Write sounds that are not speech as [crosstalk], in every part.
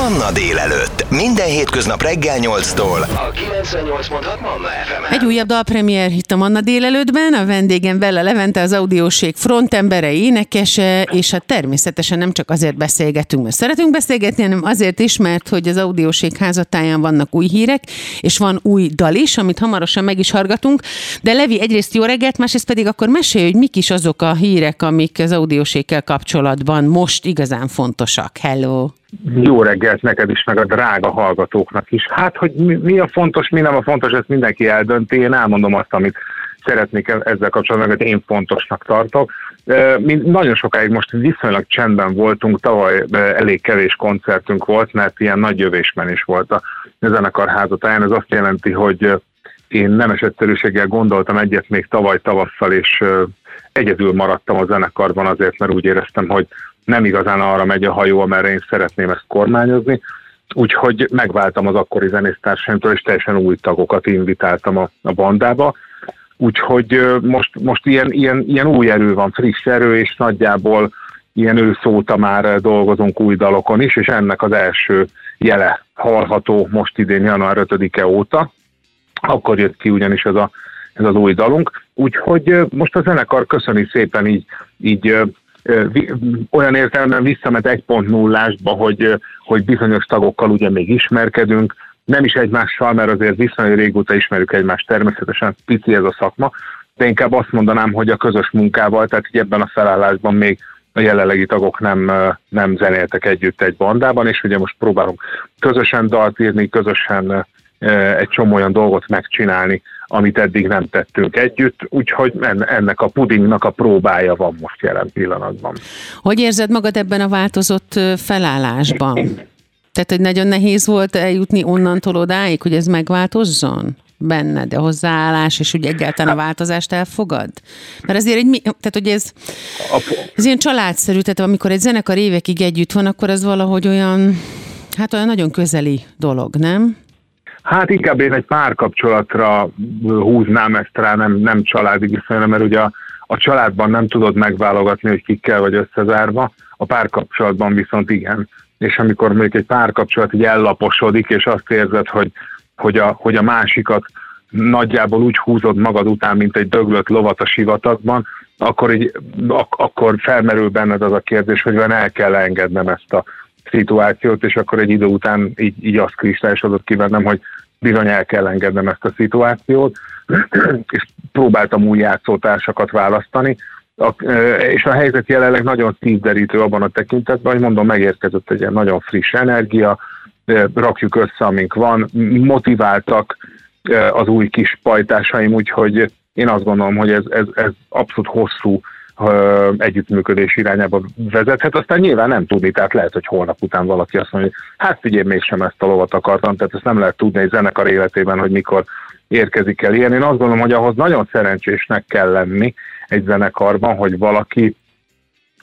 Manna délelőtt. Minden hétköznap reggel 8-tól. A 98.6 Manna fm Egy újabb dalpremier itt a Manna délelőttben, a vendégem Vele Levente, az audióség frontembere, énekese, és hát természetesen nem csak azért beszélgetünk, mert szeretünk beszélgetni, hanem azért is, mert hogy az audióség házatáján vannak új hírek, és van új dal is, amit hamarosan meg is hallgatunk. De Levi, egyrészt jó reggelt, másrészt pedig akkor mesélj, hogy mik is azok a hírek, amik az audióséggel kapcsolatban most igazán fontosak. Hello! Jó reggelt neked is, meg a drága hallgatóknak is. Hát, hogy mi, a fontos, mi nem a fontos, ezt mindenki eldönti. Én elmondom azt, amit szeretnék ezzel kapcsolatban, hogy én fontosnak tartok. Mi nagyon sokáig most viszonylag csendben voltunk, tavaly elég kevés koncertünk volt, mert ilyen nagy jövésmenés volt a zenekar házatáján. Ez azt jelenti, hogy én nemes egyszerűséggel gondoltam egyet még tavaly tavasszal, és egyedül maradtam a zenekarban azért, mert úgy éreztem, hogy nem igazán arra megy a hajó, amerre én szeretném ezt kormányozni. Úgyhogy megváltam az akkori zenésztársaimtól, és teljesen új tagokat invitáltam a, a bandába. Úgyhogy most, most ilyen, ilyen, ilyen új erő van, friss erő, és nagyjából ilyen ősz óta már dolgozunk új dalokon is, és ennek az első jele hallható most idén január 5-e óta. Akkor jött ki ugyanis ez, a, ez az új dalunk. Úgyhogy most a zenekar köszöni szépen így, így olyan értelemben visszamet 1.0-ásba, hogy, hogy bizonyos tagokkal ugye még ismerkedünk, nem is egymással, mert azért viszonylag régóta ismerjük egymást, természetesen pici ez a szakma, de inkább azt mondanám, hogy a közös munkával, tehát így ebben a felállásban még a jelenlegi tagok nem, nem zenéltek együtt egy bandában, és ugye most próbálunk közösen dalt írni, közösen egy csomó olyan dolgot megcsinálni, amit eddig nem tettünk együtt, úgyhogy ennek a pudingnak a próbája van most jelen pillanatban. Hogy érzed magad ebben a változott felállásban? Tehát, hogy nagyon nehéz volt eljutni onnantól odáig, hogy ez megváltozzon? benned a hozzáállás, és úgy egyáltalán a változást elfogad? Mert azért egy, tehát hogy ez, ez ilyen családszerű, tehát amikor egy zenekar évekig együtt van, akkor ez valahogy olyan, hát olyan nagyon közeli dolog, nem? Hát inkább én egy párkapcsolatra húznám ezt rá, nem, nem családi viszonyra, mert ugye a, a családban nem tudod megválogatni, hogy kikkel vagy összezárva, a párkapcsolatban viszont igen. És amikor mondjuk egy párkapcsolat így ellaposodik, és azt érzed, hogy, hogy, a, hogy a másikat nagyjából úgy húzod magad után, mint egy döglött lovat a sivatagban, akkor, így, ak- akkor felmerül benned az a kérdés, hogy van el kell engednem ezt a szituációt, és akkor egy idő után így, így azt kristályosodott ki bennem, hogy bizony el kell engednem ezt a szituációt, [clears throat] és próbáltam új játszótársakat választani, a, és a helyzet jelenleg nagyon szívderítő abban a tekintetben, hogy mondom, megérkezett egy ilyen nagyon friss energia, rakjuk össze, amink van, motiváltak az új kis pajtásaim, úgyhogy én azt gondolom, hogy ez, ez, ez abszolút hosszú együttműködés irányába vezethet, aztán nyilván nem tudni, tehát lehet, hogy holnap után valaki azt mondja, hogy hát figyelj, mégsem ezt a lovat akartam, tehát ezt nem lehet tudni egy zenekar életében, hogy mikor érkezik el ilyen. Én azt gondolom, hogy ahhoz nagyon szerencsésnek kell lenni egy zenekarban, hogy valaki,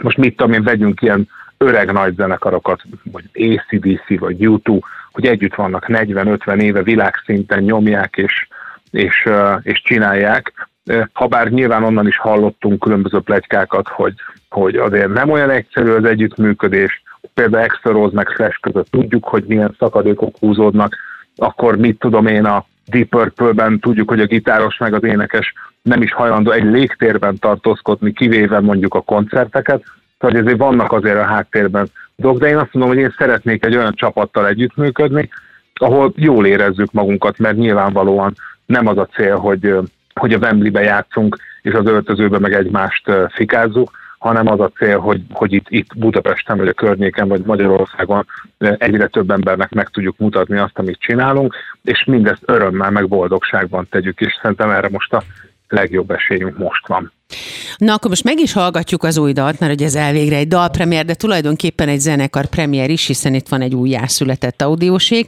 most mit tudom én, vegyünk ilyen öreg nagy zenekarokat, vagy ACDC, vagy U2, hogy együtt vannak 40-50 éve világszinten nyomják és, és, és csinálják, Habár nyilván onnan is hallottunk különböző plegykákat, hogy, hogy azért nem olyan egyszerű az együttműködés, például Extra Rose meg Flash között tudjuk, hogy milyen szakadékok húzódnak, akkor mit tudom én a Deep Purple-ben tudjuk, hogy a gitáros meg az énekes nem is hajlandó egy légtérben tartózkodni, kivéve mondjuk a koncerteket, tehát ezért vannak azért a háttérben dolgok, de én azt mondom, hogy én szeretnék egy olyan csapattal együttműködni, ahol jól érezzük magunkat, mert nyilvánvalóan nem az a cél, hogy hogy a Wembley-be játszunk, és az öltözőbe meg egymást fikázzuk, hanem az a cél, hogy, hogy itt, itt Budapesten, vagy a környéken, vagy Magyarországon egyre több embernek meg tudjuk mutatni azt, amit csinálunk, és mindezt örömmel, meg boldogságban tegyük, és szerintem erre most a legjobb esélyünk most van. Na akkor most meg is hallgatjuk az új dalt, mert ugye ez elvégre egy dalpremier, de tulajdonképpen egy zenekar premier is, hiszen itt van egy újjászületett audióség.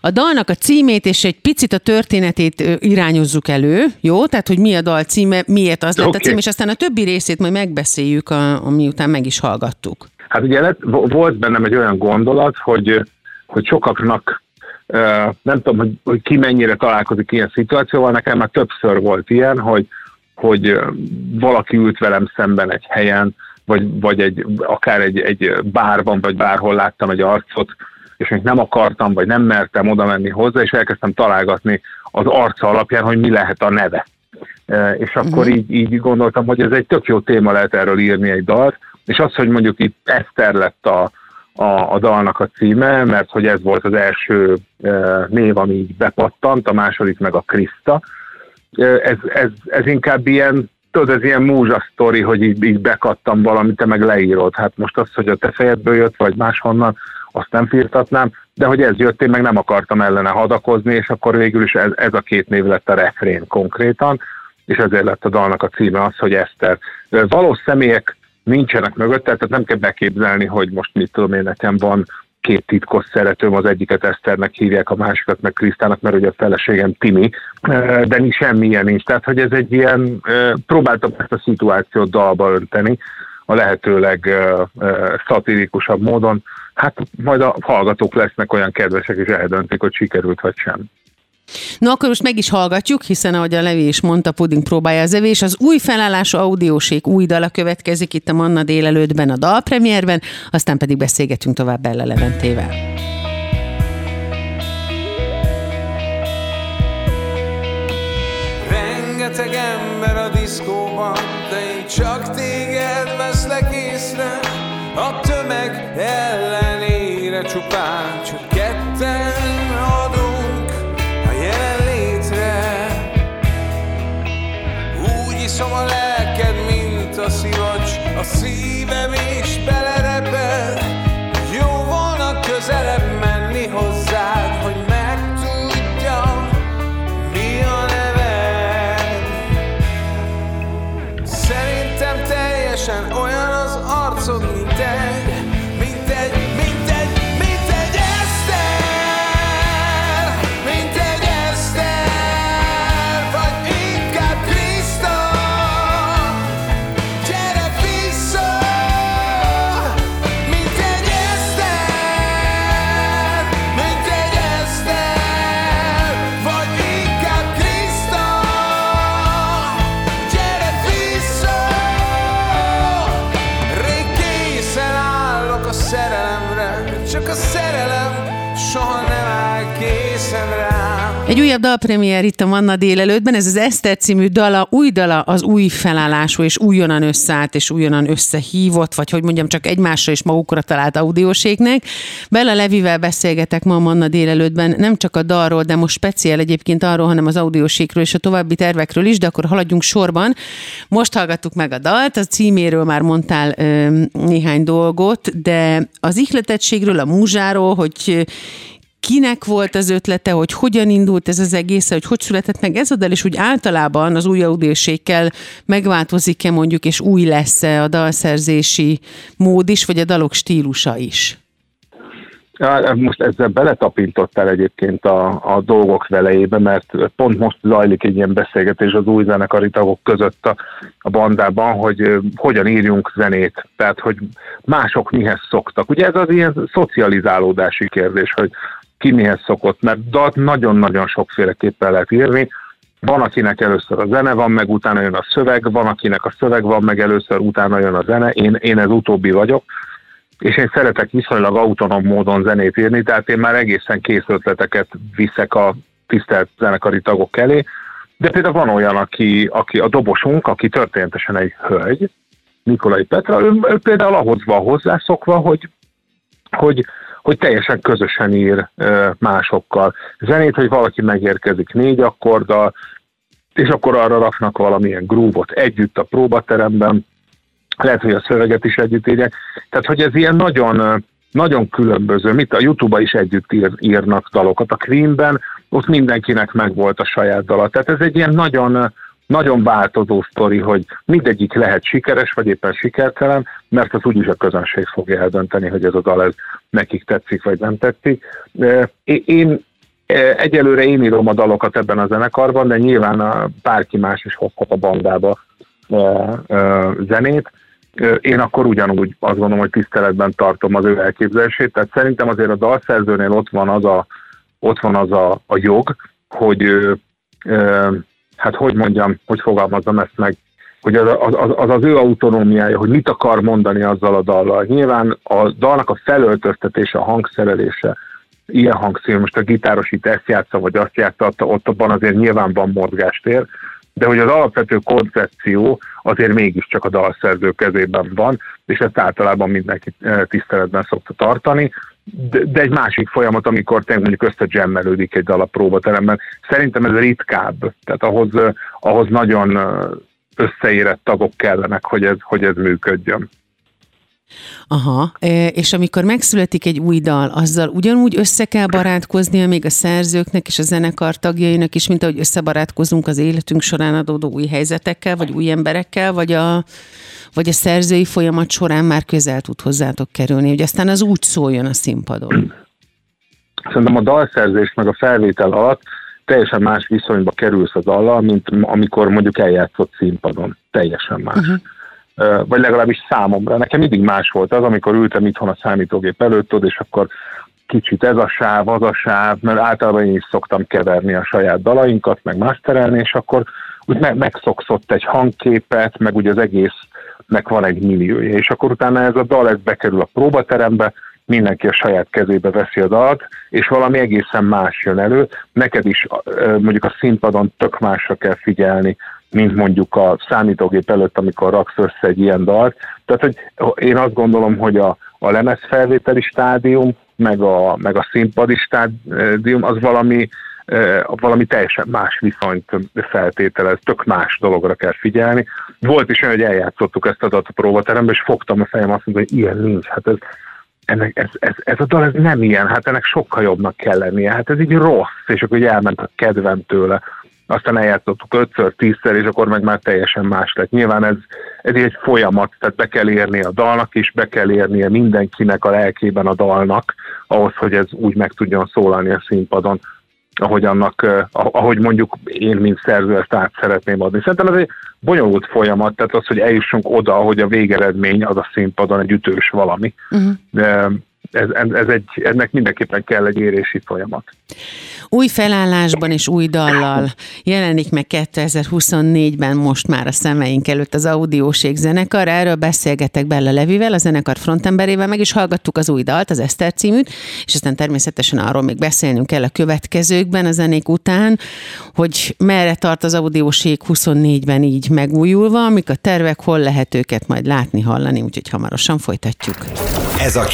A dalnak a címét és egy picit a történetét irányozzuk elő, jó? Tehát, hogy mi a dal címe, miért az lett okay. a cím, és aztán a többi részét majd megbeszéljük, a, után meg is hallgattuk. Hát ugye lett, volt bennem egy olyan gondolat, hogy, hogy sokaknak nem tudom, hogy, hogy ki mennyire találkozik ilyen szituációval, nekem már többször volt ilyen, hogy, hogy valaki ült velem szemben egy helyen, vagy, vagy egy, akár egy, egy bárban, vagy bárhol láttam egy arcot, és még nem akartam, vagy nem mertem oda menni hozzá, és elkezdtem találgatni az arca alapján, hogy mi lehet a neve. És akkor uh-huh. így, így gondoltam, hogy ez egy tök jó téma lehet erről írni egy dalt, és az, hogy mondjuk itt Eszter lett a, a, a dalnak a címe, mert hogy ez volt az első e, név, ami így bepattant, a második meg a Kriszta. Ez, ez, ez inkább ilyen, tudod, ez ilyen múzsa sztori, hogy így, így bekattam valamit, te meg leírod. Hát most az, hogy a te fejedből jött, vagy máshonnan, azt nem firtatnám, de hogy ez jött, én meg nem akartam ellene hadakozni, és akkor végül is ez, ez a két név lett a refrén konkrétan, és ezért lett a dalnak a címe az, hogy Eszter. Valós személyek nincsenek mögött, tehát nem kell beképzelni, hogy most mit tudom én, nekem van két titkos szeretőm, az egyiket Eszternek hívják, a másikat meg Krisztának, mert ugye a feleségem Timi, de mi semmilyen nincs. Tehát, hogy ez egy ilyen, próbáltam ezt a szituációt dalba önteni, a lehetőleg szatirikusabb módon. Hát majd a hallgatók lesznek olyan kedvesek, és eldöntik, hogy sikerült vagy sem. No, akkor most meg is hallgatjuk, hiszen ahogy a Levi is mondta, puding próbálja az evés. Az új felállású audióség új dala következik itt a Manna délelőttben a dalpremierben, aztán pedig beszélgetünk tovább Bella Leventével. Rengeteg ember a diszkóban, de én csak téged veszlek észre, a tömeg ellenére csupán csak ketten Iszom a lelked, mint a szivacs A szívem csak a szerelem soha nem áll. Egy újabb dalpremier itt a Manna délelőttben, ez az Eszter című dala, új dala, az új felállású és újonnan összeállt és újonnan összehívott, vagy hogy mondjam, csak egymásra és magukra talált audióségnek. Bella Levivel beszélgetek ma a Manna délelőttben, nem csak a dalról, de most speciál egyébként arról, hanem az audióségről és a további tervekről is, de akkor haladjunk sorban. Most hallgattuk meg a dalt, a címéről már mondtál ö, néhány dolgot, de az ihletettségről, a múzsáról, hogy kinek volt az ötlete, hogy hogyan indult ez az egész, hogy hogy született meg ez a dal, és úgy általában az új audioségkel megváltozik-e mondjuk, és új lesz-e a dalszerzési mód is, vagy a dalok stílusa is? Most ezzel beletapintottál egyébként a, a dolgok velejébe, mert pont most zajlik egy ilyen beszélgetés az új zenekari tagok között a, a bandában, hogy hogyan írjunk zenét, tehát hogy mások mihez szoktak. Ugye ez az ilyen szocializálódási kérdés, hogy ki mihez szokott, mert dalt nagyon-nagyon sokféleképpen lehet írni. Van, akinek először a zene van, meg utána jön a szöveg, van, akinek a szöveg van, meg először utána jön a zene. Én, én ez utóbbi vagyok, és én szeretek viszonylag autonóm módon zenét írni, tehát én már egészen kész ötleteket viszek a tisztelt zenekari tagok elé, de például van olyan, aki, aki a dobosunk, aki történetesen egy hölgy, Nikolai Petra, ő, ő például ahhoz van hozzászokva, hogy, hogy hogy teljesen közösen ír másokkal. Zenét, hogy valaki megérkezik négy akkorddal, és akkor arra raknak valamilyen grúvot együtt a próbateremben, lehet, hogy a szöveget is együtt írják. Tehát, hogy ez ilyen nagyon, nagyon különböző, mit a YouTube-ba is együtt ír, írnak dalokat. A Queenben ott mindenkinek megvolt a saját dala. Tehát ez egy ilyen nagyon, nagyon változó sztori, hogy mindegyik lehet sikeres, vagy éppen sikertelen, mert az úgyis a közönség fogja eldönteni, hogy ez a dal ez nekik tetszik, vagy nem tetszik. Én egyelőre én írom a dalokat ebben a zenekarban, de nyilván bárki más is hozhat a bandába zenét. Én akkor ugyanúgy azt gondolom, hogy tiszteletben tartom az ő elképzelését, tehát szerintem azért a dalszerzőnél ott van az a, ott van az a, a jog, hogy hát hogy mondjam, hogy fogalmazom ezt meg, hogy az az, az az ő autonómiája, hogy mit akar mondani azzal a dallal. Nyilván a dalnak a felöltöztetése, a hangszerelése, ilyen hangszín, most a gitáros itt ezt játsza, vagy azt játsza, ott abban azért nyilván van mozgástér, de hogy az alapvető koncepció azért mégiscsak a dalszerző kezében van, és ezt általában mindenki eh, tiszteletben szokta tartani, de, de egy másik folyamat, amikor tényleg mondjuk összegemmelődik egy dal a próbateremben. Szerintem ez ritkább, tehát ahhoz, eh, ahhoz nagyon eh, összeérett tagok kellenek, hogy ez, hogy ez működjön. Aha, és amikor megszületik egy új dal, azzal ugyanúgy össze kell barátkoznia még a szerzőknek és a zenekar tagjainak is, mint ahogy összebarátkozunk az életünk során adódó új helyzetekkel, vagy új emberekkel, vagy a, vagy a szerzői folyamat során már közel tud hozzátok kerülni, hogy aztán az úgy szóljon a színpadon. Szerintem a dalszerzés meg a felvétel alatt teljesen más viszonyba kerülsz az dallal, mint amikor mondjuk eljátszott színpadon. Teljesen más. Uh-huh vagy legalábbis számomra. Nekem mindig más volt az, amikor ültem itthon a számítógép előtt, és akkor kicsit ez a sáv, az a sáv, mert általában én is szoktam keverni a saját dalainkat, meg masterelni, és akkor úgy meg, megszokszott egy hangképet, meg ugye az egésznek van egy milliója, és akkor utána ez a dal ez bekerül a próbaterembe, mindenki a saját kezébe veszi a dalt, és valami egészen más jön elő. Neked is mondjuk a színpadon tök másra kell figyelni, mint mondjuk a számítógép előtt, amikor raksz össze egy ilyen dalt. Tehát, hogy én azt gondolom, hogy a, a lemezfelvételi stádium, meg a, meg a színpadi stádium, az valami, valami teljesen más viszonyt feltételez, tök más dologra kell figyelni. Volt is olyan, hogy eljátszottuk ezt az a próbaterembe, és fogtam a fejem azt mondani, hogy ilyen nincs, hát ez, ennek, ez, ez, ez a dal ez nem ilyen, hát ennek sokkal jobbnak kell lennie, hát ez így rossz, és akkor elment a kedvem tőle aztán eljátszottuk ötször, tízszer, és akkor meg már teljesen más lett. Nyilván ez, ez egy folyamat, tehát be kell érni a dalnak is, be kell érnie mindenkinek a lelkében a dalnak, ahhoz, hogy ez úgy meg tudjon szólalni a színpadon, ahogy annak, ahogy mondjuk én, mint szerző ezt át szeretném adni. Szerintem ez egy bonyolult folyamat, tehát az, hogy eljussunk oda, hogy a végeredmény az a színpadon egy ütős valami. Uh-huh. De ez, ez egy, ennek mindenképpen kell egy érési folyamat. Új felállásban és új dallal jelenik meg 2024-ben most már a szemeink előtt az Audióség zenekar. Erről beszélgetek Bella Levivel, a zenekar frontemberével, meg is hallgattuk az új dalt, az Eszter címűt, és aztán természetesen arról még beszélnünk kell a következőkben, a zenék után, hogy merre tart az Audióség 24-ben így megújulva, amik a tervek, hol lehet őket majd látni, hallani, úgyhogy hamarosan folytatjuk. Ez a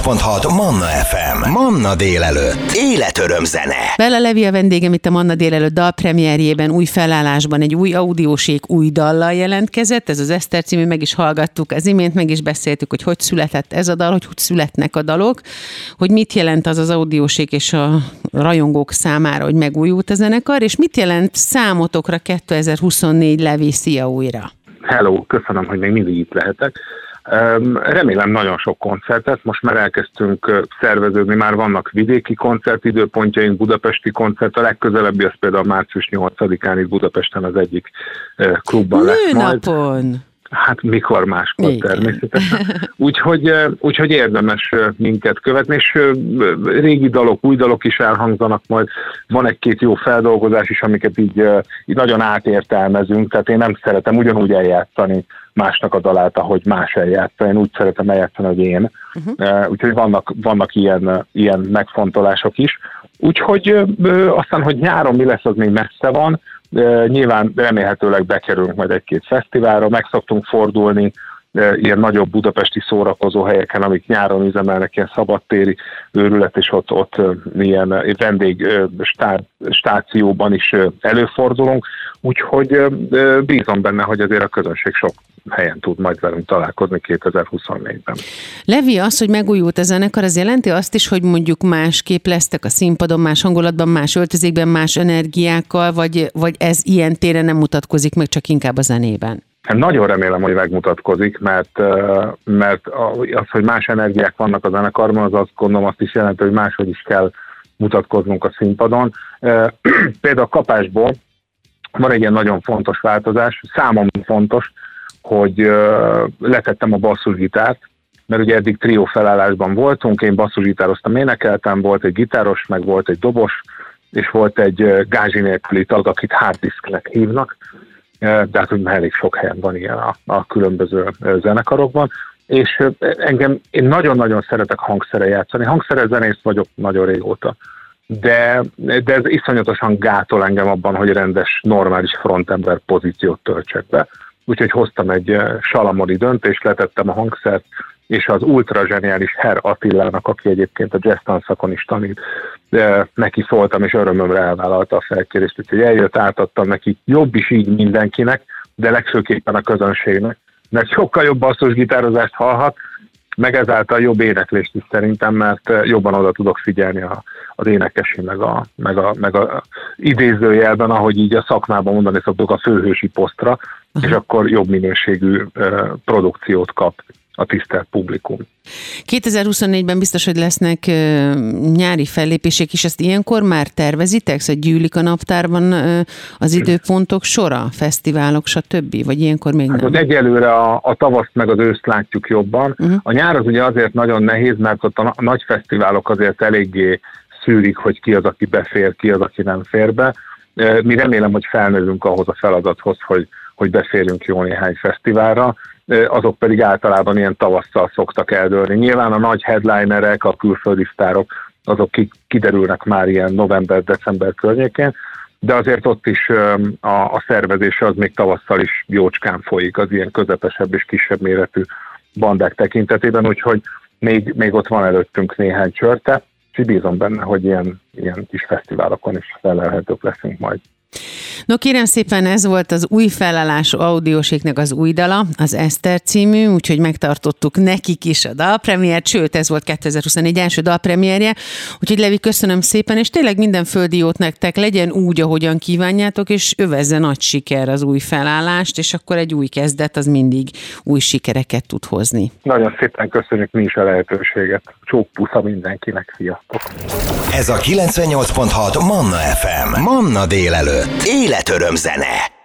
98.6 Manna FM. Manna délelőtt. Életöröm zene. Bella Levi a vendégem itt a Manna délelőtt dalpremierjében, új felállásban, egy új audiósék új dallal jelentkezett. Ez az Eszter című, meg is hallgattuk az imént, meg is beszéltük, hogy hogy született ez a dal, hogy hogy születnek a dalok, hogy mit jelent az az audiósék és a rajongók számára, hogy megújult a zenekar, és mit jelent számotokra 2024 Levi, szia újra! Hello, köszönöm, hogy még mindig itt lehetek. Remélem nagyon sok koncertet, most már elkezdtünk szerveződni, már vannak vidéki koncertidőpontjaink, budapesti koncert, a legközelebbi az például március 8-án itt Budapesten az egyik klubban lesz majd. Hát mikor máskor Igen. természetesen. [laughs] Úgyhogy, úgyhogy érdemes minket követni, és régi dalok, új dalok is elhangzanak majd. Van egy-két jó feldolgozás is, amiket így, így nagyon átértelmezünk, tehát én nem szeretem ugyanúgy eljátszani másnak a dalát, ahogy más eljátsza. Én úgy szeretem eljátszani, hogy én. Uh-huh. Úgyhogy vannak, vannak ilyen, ilyen megfontolások is. Úgyhogy aztán, hogy nyáron mi lesz, az még messze van. Nyilván remélhetőleg bekerülünk majd egy-két fesztiválra, meg szoktunk fordulni ilyen nagyobb budapesti szórakozó helyeken, amik nyáron üzemelnek, ilyen szabadtéri őrület, és ott, ott ilyen vendég stá, stációban is előfordulunk, úgyhogy bízom benne, hogy azért a közönség sok helyen tud majd velünk találkozni 2024-ben. Levi, az, hogy megújult a zenekar, az jelenti azt is, hogy mondjuk másképp lesztek a színpadon, más hangulatban, más öltözékben, más energiákkal, vagy, vagy ez ilyen téren nem mutatkozik meg, csak inkább a zenében? Hát nagyon remélem, hogy megmutatkozik, mert, mert az, hogy más energiák vannak a zenekarban, az azt gondolom azt is jelenti, hogy máshogy is kell mutatkoznunk a színpadon. [clears throat] Például a kapásból van egy ilyen nagyon fontos változás, számomra fontos, hogy letettem a basszusgitárt, mert ugye eddig trió felállásban voltunk, én basszusgitároztam, énekeltem, volt egy gitáros, meg volt egy dobos, és volt egy gázsi nélküli tag, akit harddisknek hívnak, de hát hogy elég sok helyen van ilyen a, a különböző zenekarokban, és engem, én nagyon-nagyon szeretek hangszere játszani, hangszere zenész vagyok nagyon régóta, de, de ez iszonyatosan gátol engem abban, hogy rendes, normális frontember pozíciót töltsek be. Úgyhogy hoztam egy salamoni döntést, letettem a hangszert, és az ultra zseniális Herr Attilának, aki egyébként a jazz tanszakon is tanít, de neki szóltam, és örömömre elvállalta a felkérést, úgyhogy eljött, átadtam neki, jobb is így mindenkinek, de legfőképpen a közönségnek, mert sokkal jobb basszusgitározást hallhat, meg ezáltal jobb éneklést is szerintem, mert jobban oda tudok figyelni a, az énekesi, meg a, meg, a, meg a idézőjelben, ahogy így a szakmában mondani szoktuk, a főhősi posztra, uh-huh. és akkor jobb minőségű uh, produkciót kap a tisztelt publikum. 2024-ben biztos, hogy lesznek nyári fellépések is, ezt ilyenkor már tervezitek? Szóval gyűlik a naptárban az időpontok sora, fesztiválok, stb. Vagy ilyenkor még hát nem? Egyelőre a, a tavaszt meg az őszt látjuk jobban. Uh-huh. A nyár az ugye azért nagyon nehéz, mert ott a nagy fesztiválok azért eléggé szűrik, hogy ki az, aki befér, ki az, aki nem fér be. Mi remélem, hogy felnövünk ahhoz a feladathoz, hogy, hogy beférjünk jó néhány fesztiválra azok pedig általában ilyen tavasszal szoktak eldőlni. Nyilván a nagy headlinerek, a külföldi sztárok, azok kiderülnek már ilyen november-december környékén, de azért ott is a, a szervezése az még tavasszal is jócskán folyik az ilyen közepesebb és kisebb méretű bandák tekintetében, úgyhogy még, még ott van előttünk néhány csörte, és bízom benne, hogy ilyen, ilyen kis fesztiválokon is felelhetők leszünk majd. No kérem szépen, ez volt az új felállású audióséknek az új dala, az Eszter című, úgyhogy megtartottuk nekik is a dalpremiért, sőt ez volt 2024 első dalpremierje, úgyhogy Levi köszönöm szépen, és tényleg minden földi jót nektek legyen úgy, ahogyan kívánjátok, és övezze nagy siker az új felállást, és akkor egy új kezdet az mindig új sikereket tud hozni. Nagyon szépen köszönjük mi is a lehetőséget. Csók pusza mindenkinek, sziasztok! Ez a 98.6 Manna FM. Manna délelőtt. Életöröm zene.